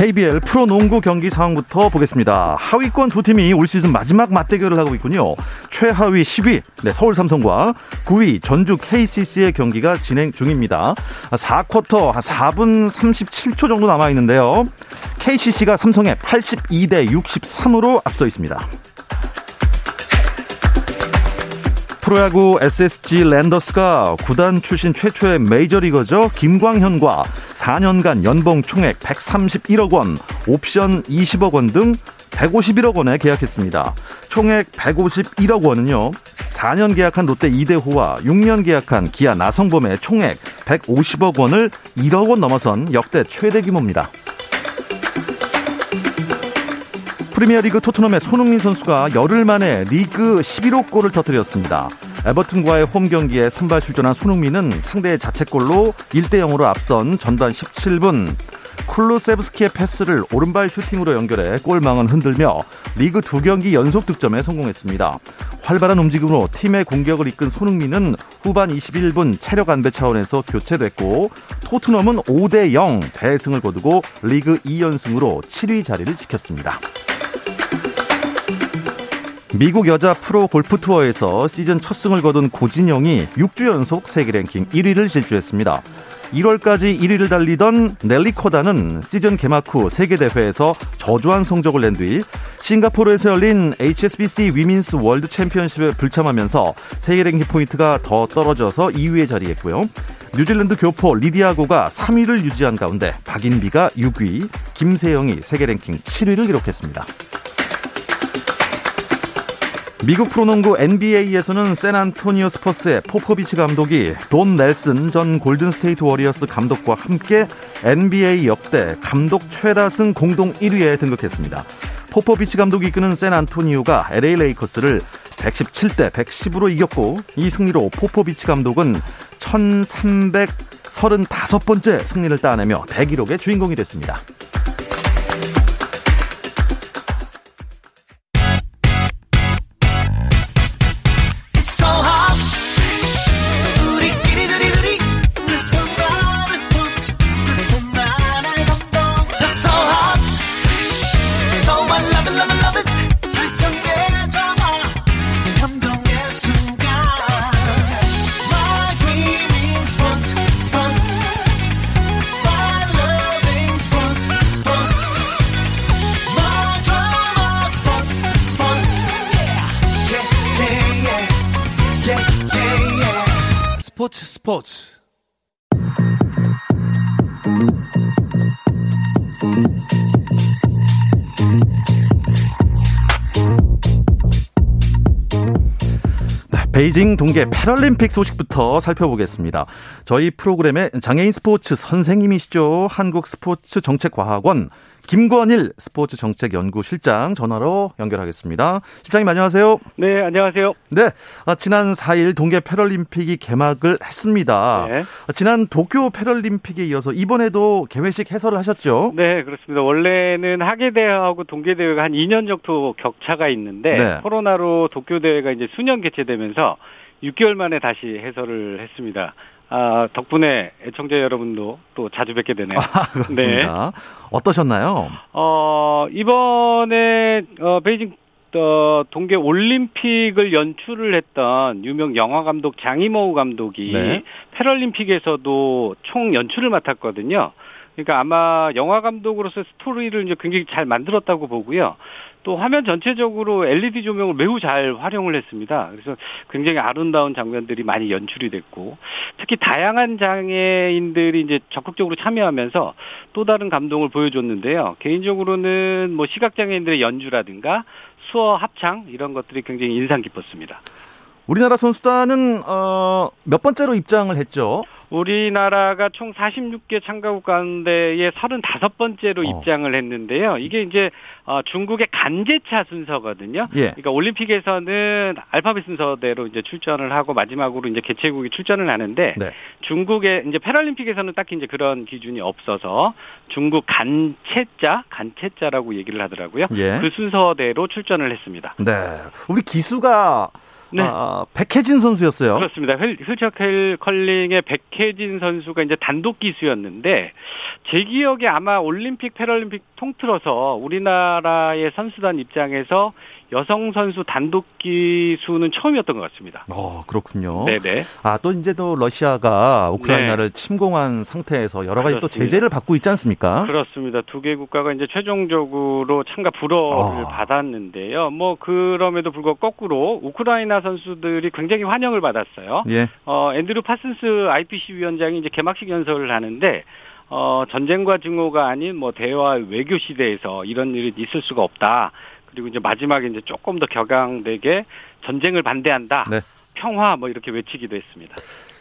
KBL 프로농구 경기 상황부터 보겠습니다. 하위권 두 팀이 올 시즌 마지막 맞대결을 하고 있군요. 최하위 10위 네, 서울 삼성과 9위 전주 KCC의 경기가 진행 중입니다. 4쿼터 4분 37초 정도 남아 있는데요. KCC가 삼성에 82대 63으로 앞서 있습니다. 프로야구 SSG 랜더스가 구단 출신 최초의 메이저리거죠. 김광현과 4년간 연봉 총액 131억 원, 옵션 20억 원 등 151억 원에 계약했습니다. 총액 151억 원은요. 4년 계약한 롯데 이대호와 6년 계약한 기아 나성범의 총액 150억 원을 1억 원 넘어선 역대 최대 규모입니다. 프리미어리그 토트넘의 손흥민 선수가 열흘 만에 리그 11호 골을 터뜨렸습니다. 에버튼과의 홈 경기에 선발 출전한 손흥민은 상대의 자책골로 1대 0으로 앞선 전반 17분 쿨루세브스키의 패스를 오른발 슈팅으로 연결해 골망은 흔들며 리그 두 경기 연속 득점에 성공했습니다. 활발한 움직임으로 팀의 공격을 이끈 손흥민은 후반 21분 체력 안배 차원에서 교체됐고 토트넘은 5대 0 대승을 거두고 리그 2연승으로 7위 자리를 지켰습니다. 미국 여자 프로 골프 투어에서 시즌 첫 승을 거둔 고진영이 6주 연속 세계 랭킹 1위를 질주했습니다. 1월까지 1위를 달리던 넬리 코다는 시즌 개막 후 세계 대회에서 저조한 성적을 낸 뒤 싱가포르에서 열린 HSBC 위민스 월드 챔피언십에 불참하면서 세계 랭킹 포인트가 더 떨어져서 2위에 자리했고요. 뉴질랜드 교포 리디아고가 3위를 유지한 가운데 박인비가 6위, 김세영이 세계 랭킹 7위를 기록했습니다. 미국 프로농구 NBA에서는 샌안토니오 스퍼스의 포포비치 감독이 돈 넬슨 전 골든스테이트 워리어스 감독과 함께 NBA 역대 감독 최다승 공동 1위에 등극했습니다. 포포비치 감독이 이끄는 샌안토니오가 LA 레이커스를 117대 110으로 이겼고 이 승리로 포포비치 감독은 1335번째 승리를 따내며 대기록의 주인공이 됐습니다. 스포츠 스포츠 네, 베이징 동계 패럴림픽 소식부터 살펴보겠습니다. 저희 프로그램의 장애인 스포츠 선생님이시죠. 한국 스포츠 정책과학원 김권일 스포츠 정책 연구실장 전화로 연결하겠습니다. 실장님 안녕하세요. 네, 안녕하세요. 네, 아, 지난 4일 동계 패럴림픽이 개막을 했습니다. 네. 아, 지난 도쿄 패럴림픽에 이어서 이번에도 개회식 해설을 하셨죠? 네, 그렇습니다. 원래는 하계 대회하고 동계 대회가 한 2년 정도 격차가 있는데 네. 코로나로 도쿄 대회가 이제 수년 개최되면서 6개월 만에 다시 해설을 했습니다. 아, 덕분에 애청자 여러분도 또 자주 뵙게 되네요. 아, 그렇습니다. 네. 어떠셨나요? 어, 이번에 어, 베이징 어, 동계 올림픽을 연출을 했던 유명 영화 감독 장이모우 감독이 네. 패럴림픽에서도 총 연출을 맡았거든요. 그러니까 아마 영화 감독으로서 스토리를 이제 굉장히 잘 만들었다고 보고요. 또 화면 전체적으로 LED 조명을 매우 잘 활용을 했습니다. 그래서 굉장히 아름다운 장면들이 많이 연출이 됐고 특히 다양한 장애인들이 이제 적극적으로 참여하면서 또 다른 감동을 보여줬는데요. 개인적으로는 뭐 시각 장애인들의 연주라든가 수어 합창 이런 것들이 굉장히 인상 깊었습니다. 우리나라 선수단은 어, 몇 번째로 입장을 했죠? 우리나라가 총 46개 참가국 가운데에 35번째로 어. 입장을 했는데요. 이게 이제 어, 중국의 간제차 순서거든요. 예. 그러니까 올림픽에서는 알파벳 순서대로 이제 출전을 하고 마지막으로 이제 개최국이 출전을 하는데 네. 중국의 이제 패럴림픽에서는 딱히 이제 그런 기준이 없어서 중국 간체자, 간체자라고 얘기를 하더라고요. 예. 그 순서대로 출전을 했습니다. 네. 우리 기수가 네. 아, 백혜진 선수였어요. 그렇습니다. 휠체어 컬링의 백혜진 선수가 이제 단독 기수였는데 제 기억에 아마 올림픽 패럴림픽 통틀어서 우리나라의 선수단 입장에서 여성 선수 단독 기 수는 처음이었던 것 같습니다. 어, 그렇군요. 네네. 아, 또 이제 또 러시아가 우크라이나를 네. 침공한 상태에서 여러 가지 그렇습니다. 또 제재를 받고 있지 않습니까? 그렇습니다. 두 개 국가가 이제 최종적으로 참가 불허를 아. 받았는데요. 뭐 그럼에도 불구하고 거꾸로 우크라이나 선수들이 굉장히 환영을 받았어요. 예. 어, 앤드류 파슨스 IPC 위원장이 이제 개막식 연설을 하는데 어, 전쟁과 증오가 아닌 뭐 대화 외교 시대에서 이런 일이 있을 수가 없다. 그리고 이제 마지막에 이제 조금 더 격앙되게 전쟁을 반대한다. 네. 평화 뭐 이렇게 외치기도 했습니다.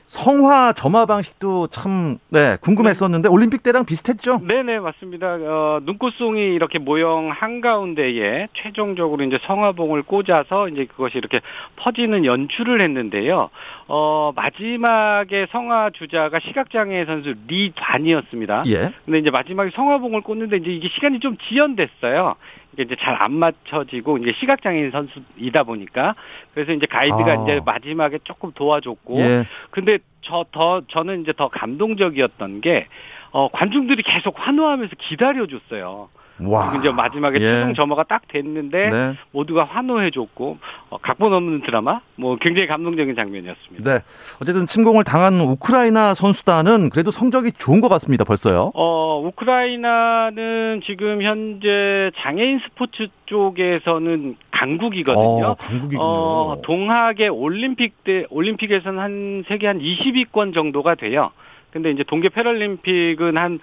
성화 점화 방식도 참 네, 궁금했었는데 네. 올림픽 때랑 비슷했죠? 네 네 맞습니다. 어, 눈꽃송이 이렇게 모형 한 가운데에 최종적으로 이제 성화봉을 꽂아서 이제 그것이 이렇게 퍼지는 연출을 했는데요. 어, 마지막에 성화 주자가 시각장애 선수 리단이었습니다. 예. 근데 이제 마지막에 성화봉을 꽂는데 이제 이게 시간이 좀 지연됐어요. 이게 이제 잘 안 맞춰지고 이제 시각 장애인 선수이다 보니까 그래서 이제 가이드가 아. 이제 마지막에 조금 도와줬고 예. 근데 저 더 저는 이제 더 감동적이었던 게 어, 관중들이 계속 환호하면서 기다려줬어요. 와. 이제 마지막에 예. 최종 점화가 딱 됐는데 네. 모두가 환호해줬고 어, 각본 없는 드라마 뭐 굉장히 감동적인 장면이었습니다. 네. 어쨌든 침공을 당한 우크라이나 선수단은 그래도 성적이 좋은 것 같습니다. 벌써요. 어 우크라이나는 지금 현재 장애인 스포츠 쪽에서는 강국이거든요. 어, 강국이군요. 어, 동학의 올림픽 때 올림픽에서는 한 세계 한 20위권 정도가 돼요. 근데 이제 동계 패럴림픽은 한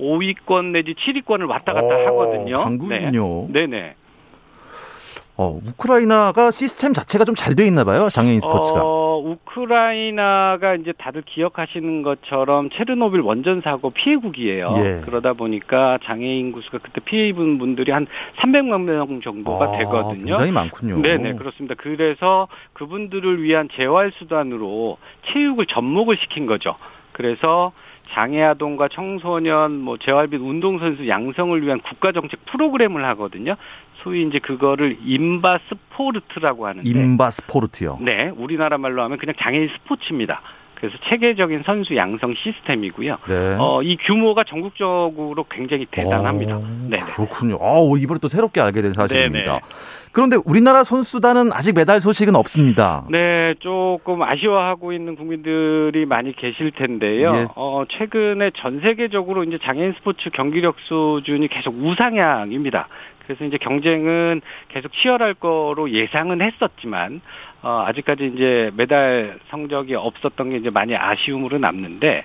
5위권 내지 7위권을 왔다 갔다 어, 하거든요. 강국이요. 네. 네네. 어, 우크라이나가 시스템 자체가 좀 잘 돼 있나 봐요. 장애인 스포츠가. 어, 우크라이나가 이제 다들 기억하시는 것처럼 체르노빌 원전 사고 피해국이에요. 예. 그러다 보니까 장애인 구수가 그때 피해 입은 분들이 한 300만 명 정도가 아, 되거든요. 굉장히 많군요. 네, 네, 그렇습니다. 그래서 그분들을 위한 재활 수단으로 체육을 접목을 시킨 거죠. 그래서 장애아동과 청소년, 뭐 재활 및 운동선수 양성을 위한 국가정책 프로그램을 하거든요. 소위 이제 그거를 인바 스포르트라고 하는데. 인바 스포르트요. 네, 우리나라 말로 하면 그냥 장애인 스포츠입니다. 그래서 체계적인 선수 양성 시스템이고요. 네. 어, 이 규모가 전국적으로 굉장히 대단합니다. 네, 그렇군요. 아, 이번에 또 새롭게 알게 된 사실입니다. 네네. 그런데 우리나라 선수단은 아직 메달 소식은 없습니다. 네, 조금 아쉬워하고 있는 국민들이 많이 계실 텐데요. 예. 어, 최근에 전 세계적으로 이제 장애인 스포츠 경기력 수준이 계속 우상향입니다. 그래서 이제 경쟁은 계속 치열할 거로 예상은 했었지만 어, 아직까지 이제 메달 성적이 없었던 게 이제 많이 아쉬움으로 남는데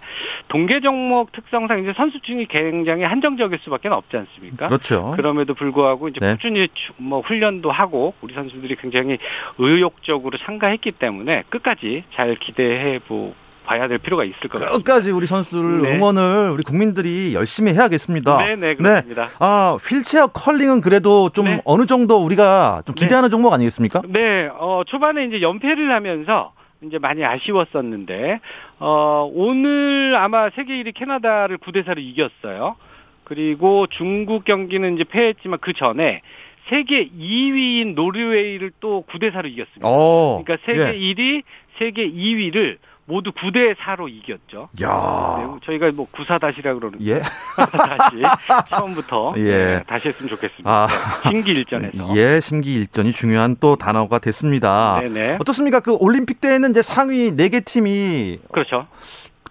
동계 종목 특성상 이제 선수층이 굉장히 한정적일 수밖에 없지 않습니까? 그렇죠. 그럼에도 불구하고 이제 네. 꾸준히 뭐 훈련도 하고 우리 선수들이 굉장히 의욕적으로 참가했기 때문에 끝까지 잘 기대해 보. 봐야 될 필요가 있을 것 같습니다. 끝까지 우리 선수를 네. 응원을 우리 국민들이 열심히 해야겠습니다. 네, 네, 그렇습니다. 네. 아, 휠체어 컬링은 그래도 좀 네. 어느 정도 우리가 좀 기대하는 네. 종목 아니겠습니까? 네, 어, 초반에 이제 연패를 하면서 이제 많이 아쉬웠었는데, 어, 오늘 아마 세계 1위 캐나다를 9대 4로 이겼어요. 그리고 중국 경기는 이제 패했지만 그 전에 세계 2위인 노르웨이를 또 9대 4로 이겼습니다. 오, 어, 그러니까 세계 예. 1위, 세계 2위를 모두 9대 4로 이겼죠. 야. 네, 저희가 뭐 구사 다시라 그러는데 예? 다시 처음부터 예. 네, 다시 했으면 좋겠습니다. 아. 신기일전에서. 예, 신기일전이 중요한 또 단어가 됐습니다. 네네. 어떻습니까? 그 올림픽 때는 이제 상위 4개 팀이 그렇죠.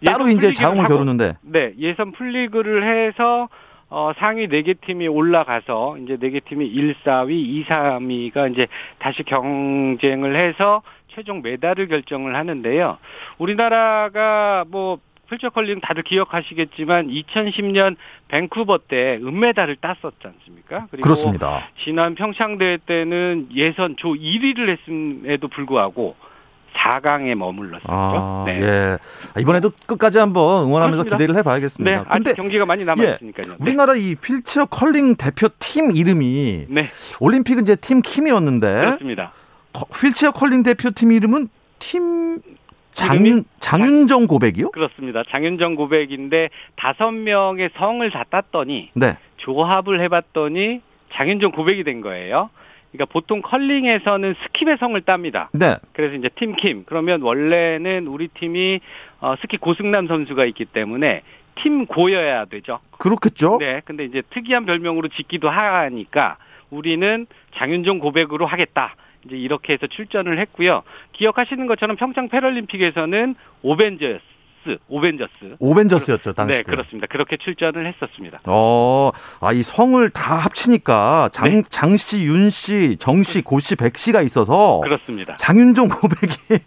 따로 이제 자웅을 겨루는데. 네, 예선 풀리그를 해서 어, 상위 4개 팀이 올라가서 이제 4개 팀이 1, 4위, 2, 3위가 이제 다시 경쟁을 해서 최종 메달을 결정을 하는데요. 우리나라가 뭐 휠체컬링 다들 기억하시겠지만 2010년 밴쿠버 때 은메달을 땄었지 않습니까? 그리고 그렇습니다. 지난 평창 대회 때는 예선 조 1위를 했음에도 불구하고 4강에 머물렀었죠. 아, 네. 예. 이번에도 끝까지 한번 응원하면서 그렇습니다. 기대를 해봐야겠습니다. 네, 아직 경기가 많이 남아 있으니까요. 예, 네. 우리나라 이 휠체어 컬링 대표팀 이름이 네. 올림픽은 이제 팀 킴이었는데 그렇습니다. 휠체어 컬링 대표팀 이름은 팀 장, 장윤정 고백이요? 그렇습니다. 장윤정 고백인데 다섯 명의 성을 다 땄더니 네. 조합을 해봤더니 장윤정 고백이 된 거예요. 그러니까 보통 컬링에서는 스킵의 성을 땁니다. 네. 그래서 이제 팀킴. 그러면 원래는 우리 팀이 어, 스킵 고승남 선수가 있기 때문에 팀 고여야 되죠. 그렇겠죠. 네. 근데 이제 특이한 별명으로 짓기도 하니까 우리는 장윤정 고백으로 하겠다. 이제 이렇게 해서 출전을 했고요. 기억하시는 것처럼 평창 패럴림픽에서는 오벤져스 오벤져스. 오벤져스였죠, 당시. 네, 그렇습니다. 그렇게 출전을 했었습니다. 어, 아, 이 성을 다 합치니까 장, 네. 장씨, 윤씨, 정씨, 고씨, 백씨가 있어서. 그렇습니다. 장윤정 고백이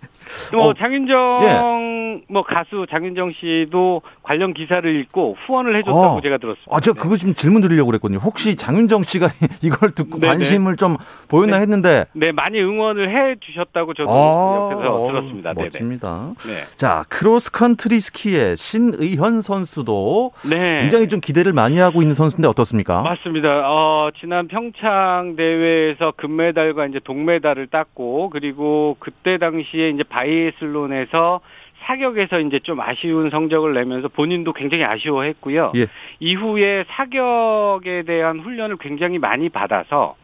뭐 어, 장윤정 예. 뭐 가수 장윤정 씨도 관련 기사를 읽고 후원을 해줬다고 어. 제가 들었습니다. 아, 제가 네. 그거 좀 질문 드리려고 그랬거든요. 혹시 장윤정 씨가 이걸 듣고 네네. 관심을 좀 보였나 네. 했는데. 네, 많이 응원을 해 주셨다고 저도 아, 옆에서 어, 들었습니다. 멋집니다. 네. 자, 크로스컨트리 스키의 신의현 선수도 네. 굉장히 좀 기대를 많이 하고 있는 선수인데 어떻습니까? 맞습니다. 어, 지난 평창 대회에서 금메달과 이제 동메달을 땄고 그리고 그때 당시에 이제 바이애슬론에서 사격에서 이제 좀 아쉬운 성적을 내면서 본인도 굉장히 아쉬워했고요. 예. 이후에 사격에 대한 훈련을 굉장히 많이 받아서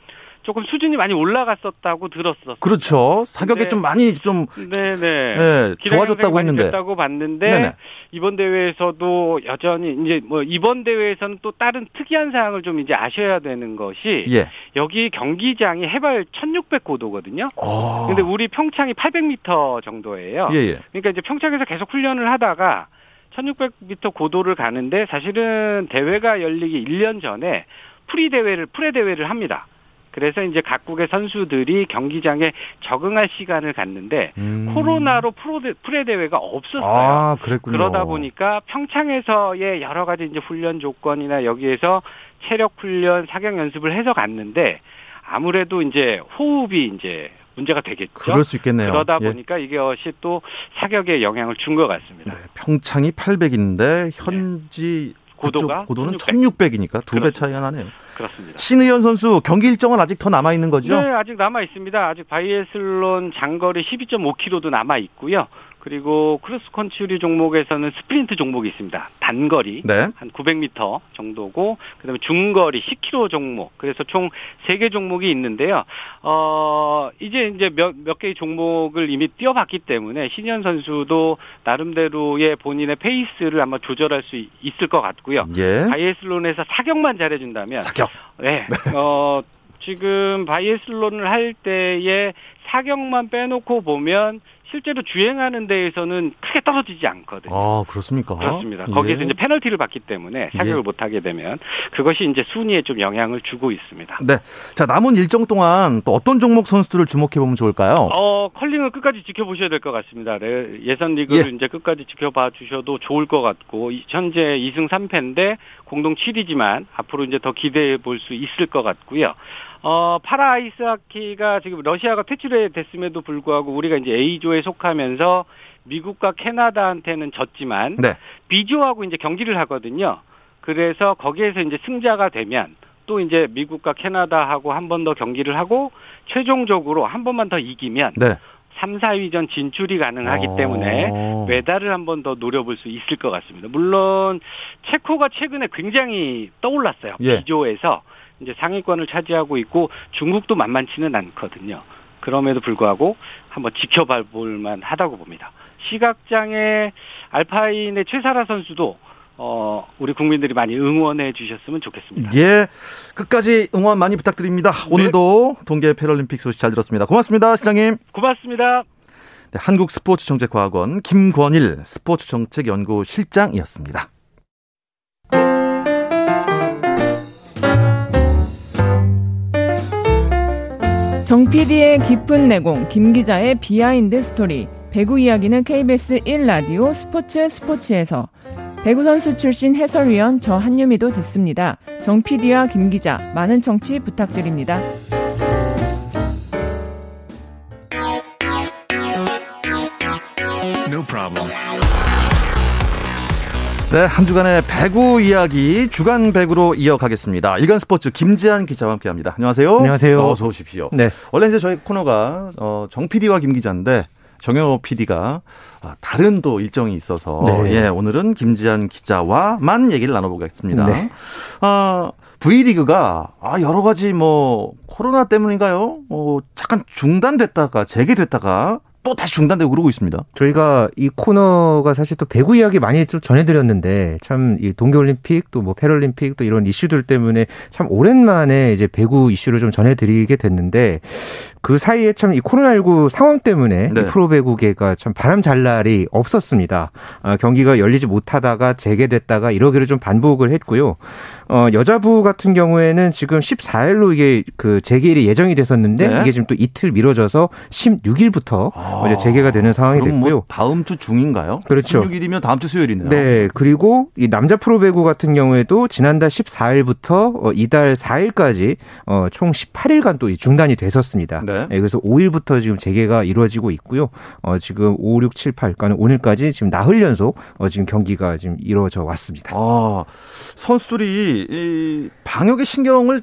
조금 수준이 많이 올라갔었다고 들었었어요. 그렇죠. 사격에 네. 좀 많이 좀 네네 네, 좋아졌다고 했는데 됐다고 봤는데 네네. 이번 대회에서도 여전히 이제 뭐 이번 대회에서는 또 다른 특이한 사항을 좀 이제 아셔야 되는 것이 예. 여기 경기장이 해발 1,600 고도거든요. 아. 근데 우리 평창이 800m 정도예요. 예예. 예. 그러니까 이제 평창에서 계속 훈련을 하다가 1600m 고도를 가는데 사실은 대회가 열리기 1년 전에 pre 대회를 pre 대회를 합니다. 그래서 이제 각국의 선수들이 경기장에 적응할 시간을 갖는데 음. 코로나로 프로 pre 대회가 없었어요. 아, 그랬군요. 그러다 보니까 평창에서의 여러 가지 이제 훈련 조건이나 여기에서 체력 훈련, 사격 연습을 해서 갔는데 아무래도 이제 호흡이 이제 문제가 되겠죠. 그럴 수 있겠네요. 그러다 예. 보니까 이것이 또 사격에 영향을 준 것 같습니다. 네, 평창이 800인데 현지 네. 고도가 고도는 1600. 이니까 두 배 차이가 나네요. 그렇습니다. 신의현 선수 경기 일정은 아직 더 남아 있는 거죠? 네, 아직 남아 있습니다. 아직 바이애슬론 장거리 12.5km도 남아 있고요. 그리고 크로스컨트리 종목에서는 스프린트 종목이 있습니다. 단거리 네. 한 900m 정도고 그다음에 중거리 10km 종목. 그래서 총 3개 종목이 있는데요. 어, 이제 이제 몇, 몇 개의 종목을 이미 뛰어봤기 때문에 신현 선수도 나름대로의 본인의 페이스를 아마 조절할 수 있을 것 같고요. 예. 바이애슬론에서 사격만 잘해 준다면 사격. 네. 네. 어, 지금 바이애슬론을 할 때에 사격만 빼놓고 보면 실제로 주행하는 데에서는 크게 떨어지지 않거든요. 아, 그렇습니까? 그렇습니다. 거기에서 예. 이제 페널티를 받기 때문에 사격을 예. 못 하게 되면 그것이 이제 순위에 좀 영향을 주고 있습니다. 네. 자, 남은 일정 동안 또 어떤 종목 선수들을 주목해 보면 좋을까요? 어, 컬링을 끝까지 지켜보셔야 될 것 같습니다. 네, 예선 리그를 예. 이제 끝까지 지켜봐 주셔도 좋을 것 같고 현재 2승 3패인데 공동 7위지만 앞으로 이제 더 기대해 볼 수 있을 것 같고요. 어, 파라 아이스하키가 지금 러시아가 퇴출해 됐음에도 불구하고 우리가 이제 A조에 속하면서 미국과 캐나다한테는 졌지만 네. B조하고 이제 경기를 하거든요. 그래서 거기에서 이제 승자가 되면 또 이제 미국과 캐나다하고 한 번 더 경기를 하고 최종적으로 한 번만 더 이기면 네. 3, 4위전 진출이 가능하기 어... 때문에 메달을 한 번 더 노려볼 수 있을 것 같습니다. 물론 체코가 최근에 굉장히 떠올랐어요. 예. B조에서 이제 상위권을 차지하고 있고 중국도 만만치는 않거든요. 그럼에도 불구하고 한번 지켜봐 볼 만 하다고 봅니다. 시각장애 알파인의 최사라 선수도 어, 우리 국민들이 많이 응원해 주셨으면 좋겠습니다. 예. 끝까지 응원 많이 부탁드립니다. 네. 오늘도 동계 패럴림픽 소식 잘 들었습니다. 고맙습니다, 시장님. 고맙습니다. 네, 한국스포츠정책과학원 김권일 스포츠정책연구 실장이었습니다. 정 PD의 깊은 내공, 김 기자의 비하인드 스토리. 배구 이야기는 KBS 1라디오 스포츠 스포츠에서 배구 선수 출신 해설위원 저 한유미도 듣습니다. 정 PD와 김 기자 많은 청취 부탁드립니다. No problem. 네, 한 주간의 배구 이야기 주간 배구로 이어가겠습니다. 일간 스포츠 김지한 기자와 함께합니다. 안녕하세요. 안녕하세요. 어서 오십시오. 네. 원래 이제 저희 코너가 어, 정 PD와 김 기자인데 정영호 PD가 아, 다른 또 일정이 있어서 네. 예, 오늘은 김지한 기자와만 얘기를 나눠보겠습니다. 네. 아, V리그가 아 여러 가지 뭐 코로나 때문인가요? 뭐 잠깐 중단됐다가 재개됐다가 또 다시 중단되고 그러고 있습니다. 저희가 이 코너가 사실 또 배구 이야기 많이 좀 전해드렸는데 참 이 동계올림픽 또 뭐 패럴림픽 또 이런 이슈들 때문에 참 오랜만에 이제 배구 이슈를 좀 전해드리게 됐는데 그 사이에 참 이 코로나19 상황 때문에 네. 이 프로배구계가 참 바람 잘 날이 없었습니다. 아, 경기가 열리지 못하다가 재개됐다가 이러기를 좀 반복을 했고요. 어, 여자부 같은 경우에는 지금 14일로 이게 그 재개일이 예정이 됐었는데 네. 이게 지금 또 이틀 미뤄져서 16일부터 아, 이제 재개가 되는 상황이 뭐 됐고요. 뭐 다음 주 중인가요? 그렇죠. 16일이면 다음 주 수요일이네요. 네. 그리고 이 남자 프로배구 같은 경우에도 지난달 14일부터 어, 이달 4일까지 어, 총 18일간 또 중단이 됐었습니다. 네. 네. 그래서 5일부터 지금 재개가 이루어지고 있고요. 어, 지금 5, 6, 7, 8, 그러니까 오늘까지 지금 나흘 연속 어, 지금 경기가 지금 이루어져 왔습니다. 아, 선수들이 이 방역에 신경을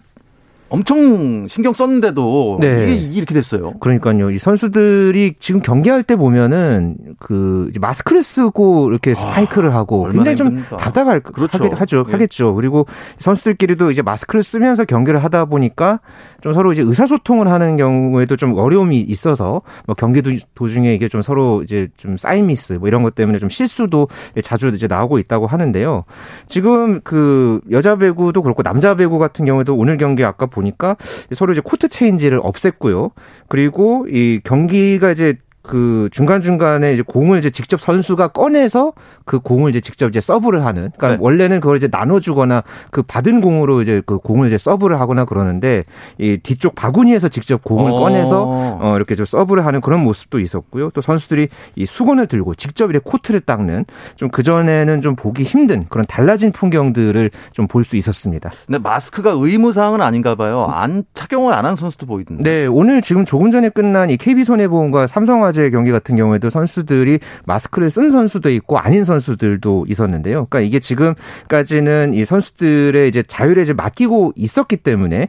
엄청 신경 썼는데도 네. 이게 이렇게 됐어요. 그러니까요. 이 선수들이 지금 경기할 때 보면은 그 마스크를 쓰고 이렇게 아, 스파이크를 아, 하고 굉장히 좀 힘듭니다. 답답할 그렇죠. 하겠, 하죠. 예. 하겠죠. 그리고 선수들끼리도 이제 마스크를 쓰면서 경기를 하다 보니까 좀 서로 이제 의사소통을 하는 경우에도 좀 어려움이 있어서 뭐 경기 도중에 이게 좀 서로 이제 좀 사인 미스 뭐 이런 것 때문에 좀 실수도 자주 이제 나오고 있다고 하는데요. 지금 그 여자 배구도 그렇고 남자 배구 같은 경우에도 오늘 경기 아까 보니까 서로 이제 코트 체인지를 없앴고요. 그리고 이 경기가 이제 그 중간 중간에 이제 공을 이제 직접 선수가 꺼내서 그 공을 이제 직접 이제 서브를 하는. 그러니까 네. 원래는 그걸 이제 나눠주거나 그 받은 공으로 이제 그 공을 이제 서브를 하거나 그러는데 이 뒤쪽 바구니에서 직접 공을 오. 어. 꺼내서 어 이렇게 좀 서브를 하는 그런 모습도 있었고요. 또 선수들이 이 수건을 들고 직접 이렇게 코트를 닦는 좀 그 전에는 좀 보기 힘든 그런 달라진 풍경들을 좀 볼 수 있었습니다. 근데 마스크가 의무 사항은 아닌가 봐요. 안 착용을 안 한 선수도 보이던데. 네, 오늘 지금 조금 전에 끝난 이 KB손해보험과 삼성화 화재 경기 같은 경우에도 선수들이 마스크를 쓴 선수도 있고 아닌 선수들도 있었는데요. 그러니까 이게 지금까지는 이 선수들의 이제 자율에 이제 맡기고 있었기 때문에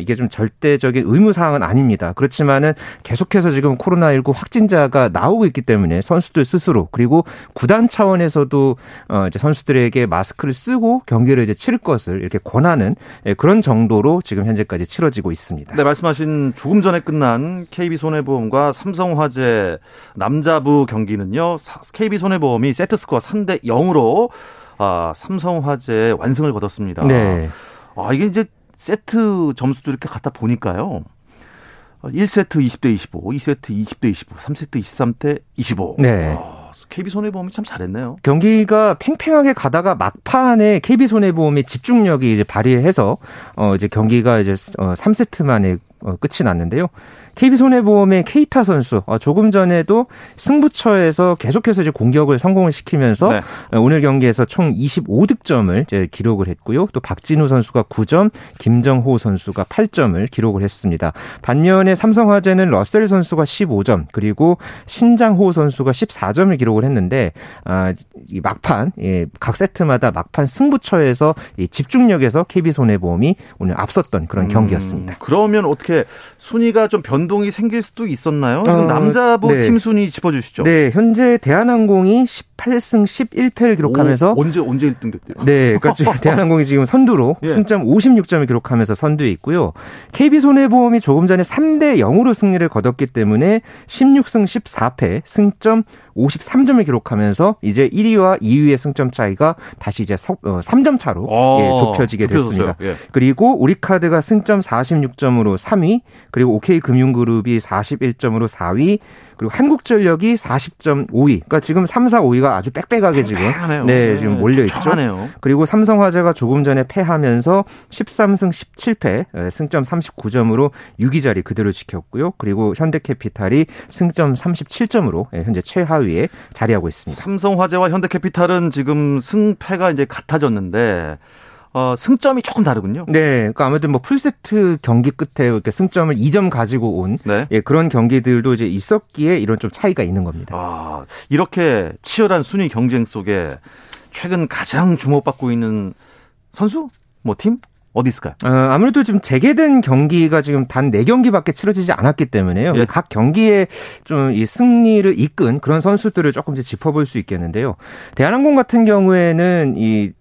이게 좀 절대적인 의무 사항은 아닙니다. 그렇지만은 계속해서 지금 코로나19 확진자가 나오고 있기 때문에 선수들 스스로 그리고 구단 차원에서도 어 이제 선수들에게 마스크를 쓰고 경기를 이제 치를 것을 이렇게 권하는 예, 그런 정도로 지금 현재까지 치러지고 있습니다. 네, 말씀하신 조금 전에 끝난 KB 손해보험과 삼성화재 남자부 경기는요. KB 손해보험이 세트 스코어 3대 0으로 아, 삼성화재 완승을 거뒀습니다. 네. 아, 이게 이제 세트 점수도 이렇게 갖다 보니까요. 1세트 20대 25, 2세트 20대 25, 3세트 23대 25. 네. 아, KB 손해보험이 참 잘했네요. 경기가 팽팽하게 가다가 막판에 KB 손해보험의 집중력이 이제 발휘해서 어 이제 경기가 이제 어 3세트 만에 어 끝이 났는데요. KB손해보험의 케이타 선수 어, 조금 전에도 승부처에서 계속해서 이제 공격을 성공을 시키면서 네. 어, 오늘 경기에서 총 25득점을 이제 기록을 했고요. 또 박진우 선수가 9점, 김정호 선수가 8점을 기록을 했습니다. 반면에 삼성화재는 러셀 선수가 15점, 그리고 신장호 선수가 14점을 기록을 했는데 아, 이 막판 예, 각 세트마다 막판 승부처에서 이 집중력에서 KB손해보험이 오늘 앞섰던 그런 음, 경기였습니다. 그러면 어떻게 순위가 좀 변? 변동이 생길 수도 있었나요? 어, 남자부 네. 팀 순위 짚어주시죠. 네, 현재 대한항공이 18승 11패를 기록하면서 오, 언제 언제 1등 됐대요? 네, 그러니까 대한항공이 지금 선두로 예. 승점 56점을 기록하면서 선두에 있고요. KB손해보험이 조금 전에 3대 0으로 승리를 거뒀기 때문에 16승 14패 승점 53점을 기록하면서 이제 1위와 2위의 승점 차이가 다시 이제 3점 어, 차로 아, 예, 좁혀지게 됐습니다. 예. 그리고 우리카드가 승점 46점으로 3위, 그리고 OK금융 그룹이 41점으로 4위, 그리고 한국전력이 40.5위. 그러니까 지금 3, 4, 5위가 아주 빽빽하게 지금 네, 네, 지금 몰려 있죠. 그리고 삼성화재가 조금 전에 패하면서 13승 17패, 승점 39점으로 6위 자리 그대로 지켰고요. 그리고 현대캐피탈이 승점 37점으로 예, 현재 최하위에 자리하고 있습니다. 삼성화재와 현대캐피탈은 지금 승패가 이제 같아졌는데 어, 승점이 조금 다르군요. 네. 그러니까 아무래도 뭐 풀세트 경기 끝에 이렇게 승점을 2점 가지고 온 네. 예, 그런 경기들도 이제 있었기에 이런 좀 차이가 있는 겁니다. 아, 이렇게 치열한 순위 경쟁 속에 최근 가장 주목받고 있는 선수? 뭐 팀? 어디 있을까요? 어, 아무래도 지금 재개된 경기가 지금 단 4경기밖에 치러지지 않았기 때문에요. 예. 각 경기에 좀 이 승리를 이끈 그런 선수들을 조금 이제 짚어볼 수 있겠는데요. 대한항공 같은 경우에는 이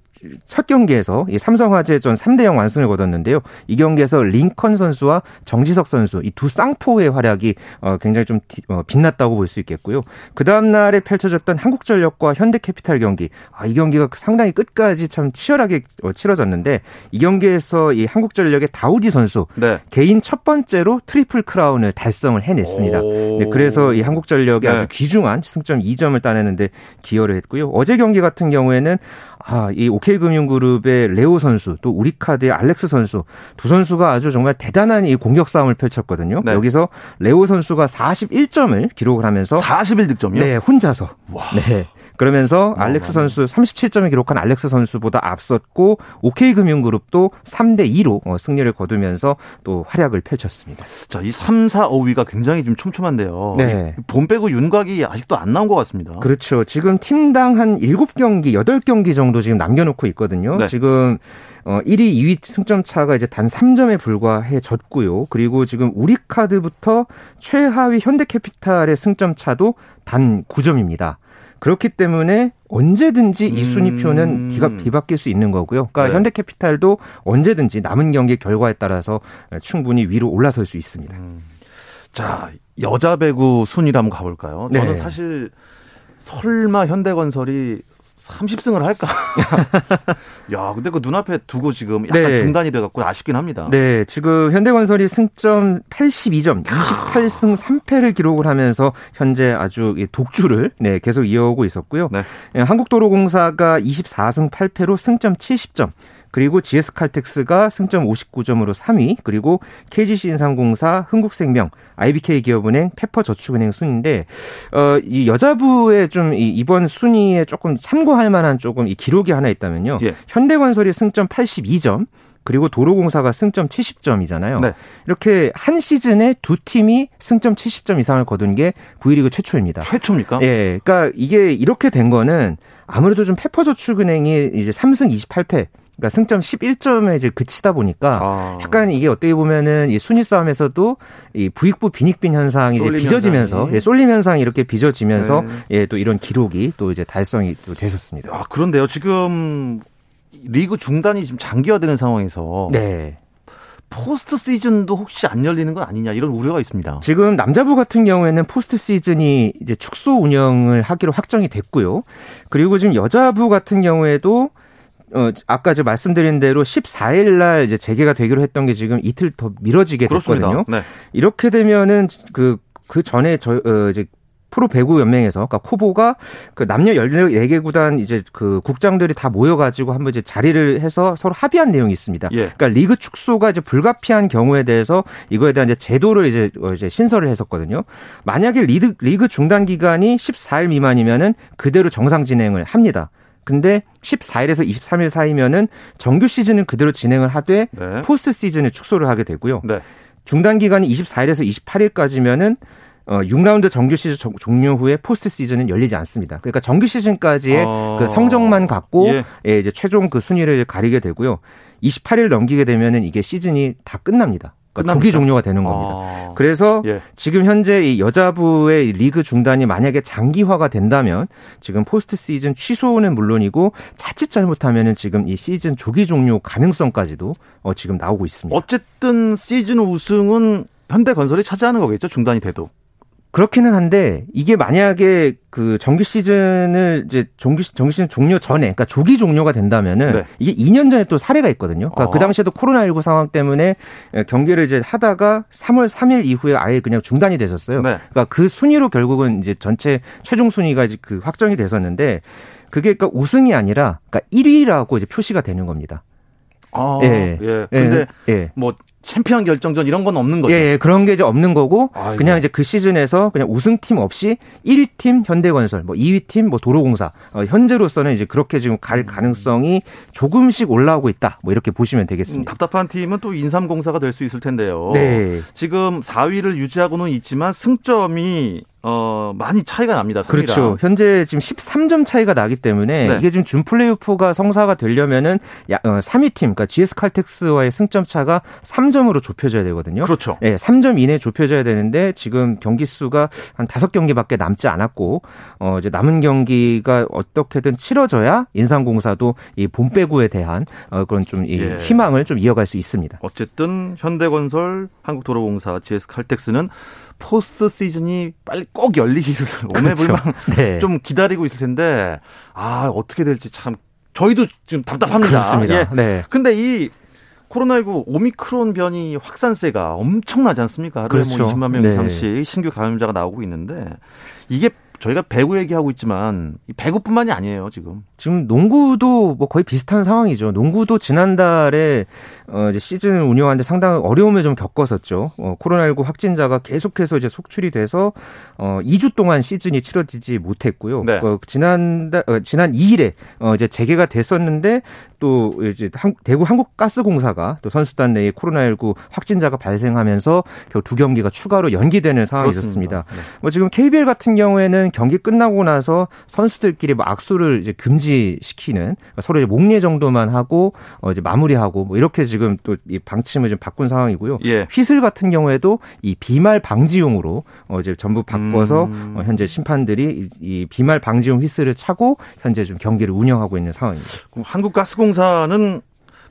첫 경기에서 이 삼성화재전 3대 0 완승을 거뒀는데요. 이 경기에서 링컨 선수와 정지석 선수 이 두 쌍포의 활약이 어, 굉장히 좀 어, 빛났다고 볼 수 있겠고요. 그 다음 날에 펼쳐졌던 한국전력과 현대캐피탈 경기. 아, 이 경기가 상당히 끝까지 참 치열하게 어, 치러졌는데 이 경기에서 이 한국전력의 다우디 선수 네. 개인 첫 번째로 트리플 크라운을 달성을 해냈습니다. 네, 그래서 이 한국전력이 네. 아주 귀중한 승점 2점을 따내는데 기여를 했고요. 어제 경기 같은 경우에는 아, 이 OK금융그룹의 레오 선수 또 우리카드의 알렉스 선수 두 선수가 아주 정말 대단한 이 공격 싸움을 펼쳤거든요. 네. 여기서 레오 선수가 41점을 기록을 하면서 41득점이요? 네, 혼자서. 와. 네. 그러면서 아, 알렉스 선수 37점을 기록한 알렉스 선수보다 앞섰고 OK금융그룹도 3대 2로 어, 승리를 거두면서 또 활약을 펼쳤습니다. 자, 이 3, 4, 5위가 굉장히 좀 촘촘한데요. 네. 본 빼고 윤곽이 아직도 안 나온 것 같습니다. 그렇죠. 지금 팀당 한 7경기, 8경기 정도 지금 남겨놓고 있거든요. 네. 지금 어 1위, 2위 승점 차가 이제 단 3점에 불과해졌고요. 그리고 지금 우리카드부터 최하위 현대캐피탈의 승점 차도 단 9점입니다. 그렇기 때문에 언제든지 이 순위표는 음. 뒤바뀔 수 있는 거고요. 그러니까 네. 현대캐피탈도 언제든지 남은 경기 결과에 따라서 충분히 위로 올라설 수 있습니다. 음. 자, 여자 배구 순위를 한번 가볼까요? 저는 네. 사실 설마 현대건설이 30승을 할까? 야, 근데 그 눈앞에 두고 지금 약간 네. 중단이 돼 갖고 아쉽긴 합니다. 네, 지금 현대건설이 승점 82점, 28승 3패를 기록을 하면서 현재 아주 독주를 네, 계속 이어오고 있었고요. 네. 예, 한국도로공사가 24승 8패로 승점 70점. 그리고 GS칼텍스가 승점 59점으로 3위, 그리고 KGC 인삼공사, 흥국생명, IBK 기업은행, 페퍼저축은행 순인데 어, 이 여자부의 좀 이, 이번 순위에 조금 참고할 만한 조금 이 기록이 하나 있다면요. 예. 현대건설이 승점 82점, 그리고 도로공사가 승점 70점이잖아요. 네. 이렇게 한 시즌에 두 팀이 승점 70점 이상을 거둔 게 V리그 최초입니다. 최초입니까? 예. 그러니까 이게 이렇게 된 거는 아무래도 좀 페퍼저축은행이 이제 3승 28패 그러니까 승점 11점에 이제 그치다 보니까 아. 약간 이게 어떻게 보면은 이 순위 싸움에서도 이 부익부 빈익빈 현상이 이제 빚어지면서 예, 쏠림 현상이 이렇게 빚어지면서 네. 예, 또 이런 기록이 또 이제 달성이 또 됐었습니다. 아, 그런데요. 지금 리그 중단이 지금 장기화되는 상황에서 네. 포스트 시즌도 혹시 안 열리는 건 아니냐 이런 우려가 있습니다. 지금 남자부 같은 경우에는 포스트 시즌이 이제 축소 운영을 하기로 확정이 됐고요. 그리고 지금 여자부 같은 경우에도 어, 아까 제 말씀드린 대로 14일 날 이제 재개가 되기로 했던 게 지금 이틀 더 미뤄지게 됐거든요. 네. 이렇게 되면은 그, 그 전에 저, 어, 이제 프로 배구 연맹에서 그러니까 KOVO가 그 남녀 14개 구단 이제 그 국장들이 다 모여 가지고 한번 이제 자리를 해서 서로 합의한 내용이 있습니다. 예. 그러니까 리그 축소가 이제 불가피한 경우에 대해서 이거에 대한 이제 제도를 이제 어, 이제 신설을 했었거든요. 만약에 리드, 리그 중단 기간이 14일 미만이면은 그대로 정상 진행을 합니다. 근데 14일에서 23일 사이면은 정규 시즌은 그대로 진행을 하되 네. 포스트 시즌을 축소를 하게 되고요. 네. 중단 기간이 24일에서 28일까지면은 어 6라운드 정규 시즌 종료 후에 포스트 시즌은 열리지 않습니다. 그러니까 정규 시즌까지의 어... 그 성적만 갖고 예. 예, 이제 최종 그 순위를 가리게 되고요. 28일 넘기게 되면은 이게 시즌이 다 끝납니다. 그러니까 조기 종료가 되는 겁니다. 아. 그래서 예. 지금 현재 이 여자부의 리그 중단이 만약에 장기화가 된다면 지금 포스트 시즌 취소는 물론이고 자칫 잘못하면은 지금 이 시즌 조기 종료 가능성까지도 어 지금 나오고 있습니다. 어쨌든 시즌 우승은 현대건설이 차지하는 거겠죠 중단이 돼도. 그렇기는 한데 이게 만약에 그 정규 시즌을 이제 정규 정규 시즌 종료 전에 그러니까 조기 종료가 된다면은 네. 이게 2년 전에 또 사례가 있거든요. 그러니까 그 아. 그 당시에도 코로나19 상황 때문에 경기를 이제 하다가 3월 3일 이후에 아예 그냥 중단이 됐었어요. 네. 그러니까 그 순위로 결국은 이제 전체 최종 순위가 이제 그 확정이 됐었는데 그게 그러니까 우승이 아니라 그러니까 1위라고 이제 표시가 되는 겁니다. 아, 예. 예. 근데 예. 뭐 챔피언 결정전 이런 건 없는 거죠. 예, 예 그런 게 이제 없는 거고 아이고. 그냥 이제 그 시즌에서 그냥 우승팀 없이 1위 팀 현대건설, 뭐 2위 팀뭐 도로공사 어, 현재로서는 이제 그렇게 지금 갈 음. 가능성이 조금씩 올라오고 있다. 뭐 이렇게 보시면 되겠습니다. 음, 답답한 팀은 또 인삼공사가 될 수 있을 텐데요. 네. 지금 4위를 유지하고는 있지만 승점이 어, 많이 차이가 납니다. 3위랑. 그렇죠. 현재 지금 13점 차이가 나기 때문에 네. 이게 지금 준 플레이오프가 성사가 되려면은 야, 어, 3위 팀, 그러니까 GS 칼텍스와의 승점 차가 3점으로 좁혀져야 되거든요. 그렇죠. 네, 3점 이내 좁혀져야 되는데 지금 경기 수가 한 5경기밖에 남지 않았고 어, 이제 남은 경기가 어떻게든 치러져야 인상공사도 이 본배구에 대한 어, 그런 좀 이, 예. 희망을 좀 이어갈 수 있습니다. 어쨌든 현대건설, 한국도로공사, GS 칼텍스는 포스트 시즌이 빨리 꼭 열리기를 오매불망 그렇죠. 네. 좀 기다리고 있을 텐데 아 어떻게 될지 참 저희도 지금 답답합니다. 그렇습니다. 예. 네. 근데 이 코로나19 오미크론 변이 확산세가 엄청나지 않습니까? 하루에 뭐 그렇죠. 뭐 20만 명 네. 이상씩 신규 감염자가 나오고 있는데 이게 저희가 배구 얘기하고 있지만 배구뿐만이 아니에요 지금. 지금 농구도 뭐 거의 비슷한 상황이죠. 농구도 지난달에 어 이제 시즌 운영하는데 상당히 어려움을 좀 겪었었죠. 어 코로나19 확진자가 계속해서 이제 속출이 돼서 어 2주 동안 시즌이 치러지지 못했고요. 네. 어 지난달 어, 지난 2일에 어 이제 재개가 됐었는데 또 이제 한, 대구 한국가스공사가 또 선수단 내에 코로나19 확진자가 발생하면서 겨우 두 경기가 추가로 연기되는 상황이 있었습니다. 네. 뭐 지금 KBL 같은 경우에는 경기 끝나고 나서 선수들끼리 뭐 악수를 이제 금지시키는 서로 이제 목례 정도만 하고 어 이제 마무리하고 뭐 이렇게 지금 또 이 방침을 좀 바꾼 상황이고요. 예. 휘슬 같은 경우에도 이 비말 방지용으로 어 이제 전부 바꿔서 음. 어 현재 심판들이 이 비말 방지용 휘슬을 차고 현재 좀 경기를 운영하고 있는 상황입니다. 그럼 한국가스공 사는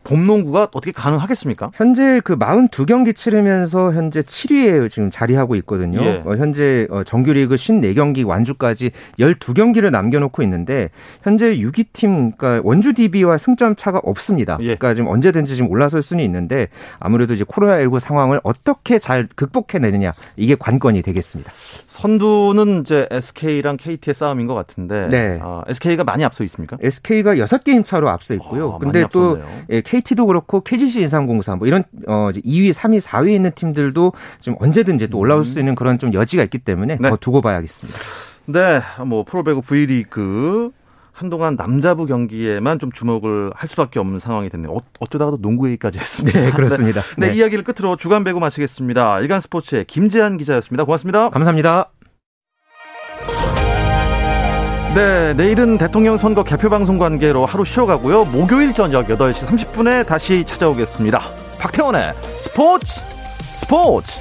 봄 농구가 어떻게 가능하겠습니까? 현재 그 42경기 치르면서 현재 7위에 지금 자리하고 있거든요. 예. 어, 현재 어, 정규리그 54경기 완주까지 12경기를 남겨놓고 있는데 현재 6위 팀, 그러니까 원주 DB와 승점 차가 없습니다. 예. 그러니까 지금 언제든지 지금 올라설 수는 있는데 아무래도 이제 코로나19 상황을 어떻게 잘 극복해내느냐 이게 관건이 되겠습니다. 선두는 이제 SK랑 KT의 싸움인 것 같은데 네. 어, SK가 많이 앞서 있습니까? SK가 6게임 차로 앞서 있고요. 어, 근데 또 예, KT도 그렇고 KGC 인삼공사 뭐 이런 어 2위, 3위, 4위에 있는 팀들도 지금 언제든지 또 올라올 수 있는 그런 좀 여지가 있기 때문에 네. 더 두고 봐야겠습니다. 네, 뭐 프로배구 V리그 한동안 남자부 경기에만 좀 주목을 할 수밖에 없는 상황이 됐네요. 어, 어쩌다가도 농구 얘기까지 했습니다. 네, 그렇습니다. 네, 네, 네. 이야기를 끝으로 주간 배구 마치겠습니다. 일간 스포츠의 김재한 기자였습니다. 고맙습니다. 감사합니다. 네, 내일은 대통령 선거 개표 방송 관계로 하루 쉬어가고요. 목요일 저녁 8시 30분에 다시 찾아오겠습니다. 박태원의 스포츠 스포츠